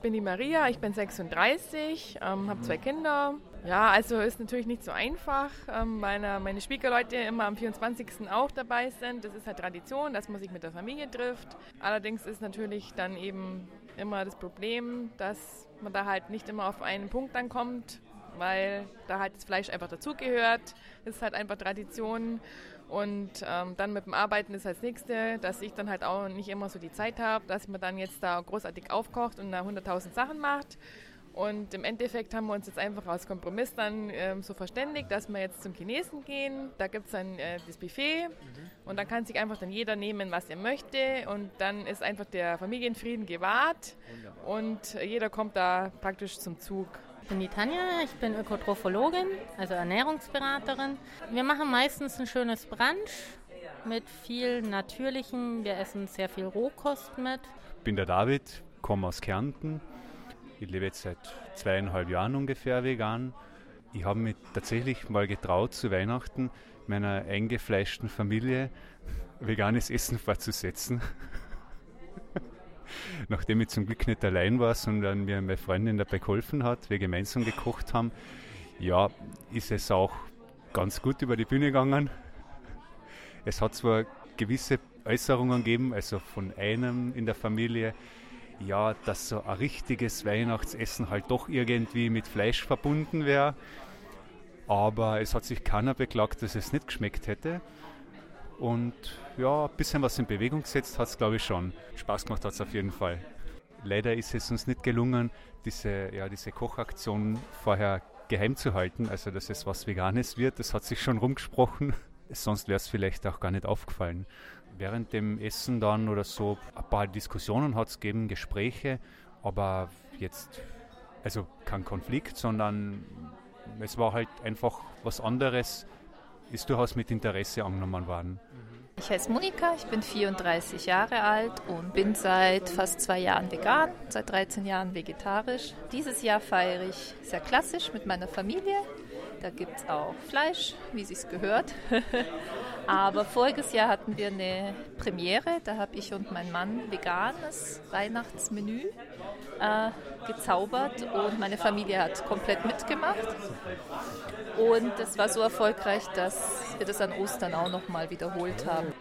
Ich bin die Maria, ich bin 36, ähm, habe zwei Kinder. Ja, also ist natürlich nicht so einfach, ähm, weil meine Schwiegerleute immer am 24. auch dabei sind. Das ist halt Tradition, dass man sich mit der Familie trifft. Allerdings ist natürlich dann eben immer das Problem, dass man da halt nicht immer auf einen Punkt dann kommt, weil da halt das Fleisch einfach dazugehört. Das ist halt einfach Tradition. Und ähm, dann mit dem Arbeiten ist das nächste, dass ich dann halt auch nicht immer so die Zeit habe, dass man dann jetzt da großartig aufkocht und da 100.000 Sachen macht. Und im Endeffekt haben wir uns jetzt einfach aus Kompromiss dann ähm, so verständigt, dass wir jetzt zum Chinesen gehen. Da gibt es dann äh, das Buffet mhm. und dann kann sich einfach dann jeder nehmen, was er möchte. Und dann ist einfach der Familienfrieden gewahrt Wunderbar. und jeder kommt da praktisch zum Zug. Bin die Tanja, ich bin Ökotrophologin, also Ernährungsberaterin. Wir machen meistens ein schönes Brunch mit viel Natürlichem. Wir essen sehr viel Rohkost mit. Ich bin der David, komme aus Kärnten. Ich lebe jetzt seit zweieinhalb Jahren ungefähr vegan. Ich habe mich tatsächlich mal getraut, zu Weihnachten meiner eingefleischten Familie veganes Essen vorzusetzen. Nachdem ich zum Glück nicht allein war, sondern mir meine Freundin dabei geholfen hat, wir gemeinsam gekocht haben, ja, ist es auch ganz gut über die Bühne gegangen. Es hat zwar gewisse Äußerungen gegeben, also von einem in der Familie, ja, dass so ein richtiges Weihnachtsessen halt doch irgendwie mit Fleisch verbunden wäre. Aber es hat sich keiner beklagt, dass es nicht geschmeckt hätte. Und ja, ein bisschen was in Bewegung gesetzt hat es, glaube ich, schon. Spaß gemacht hat es auf jeden Fall. Leider ist es uns nicht gelungen, diese, ja, diese Kochaktion vorher geheim zu halten, also dass es was Veganes wird. Das hat sich schon rumgesprochen. Sonst wäre es vielleicht auch gar nicht aufgefallen. Während dem Essen dann oder so ein paar Diskussionen hat es gegeben, Gespräche, aber jetzt, also kein Konflikt, sondern es war halt einfach was anderes, ist durchaus mit Interesse angenommen worden. Ich heiße Monika, ich bin 34 Jahre alt und bin seit fast zwei Jahren vegan, seit 13 Jahren vegetarisch. Dieses Jahr feiere ich sehr klassisch mit meiner Familie. Da gibt es auch Fleisch, wie es gehört. Aber voriges Jahr hatten wir eine Premiere. Da habe ich und mein Mann veganes Weihnachtsmenü äh, gezaubert und meine Familie hat komplett mitgemacht. Und es war so erfolgreich, dass wir das an Ostern auch nochmal wiederholt haben.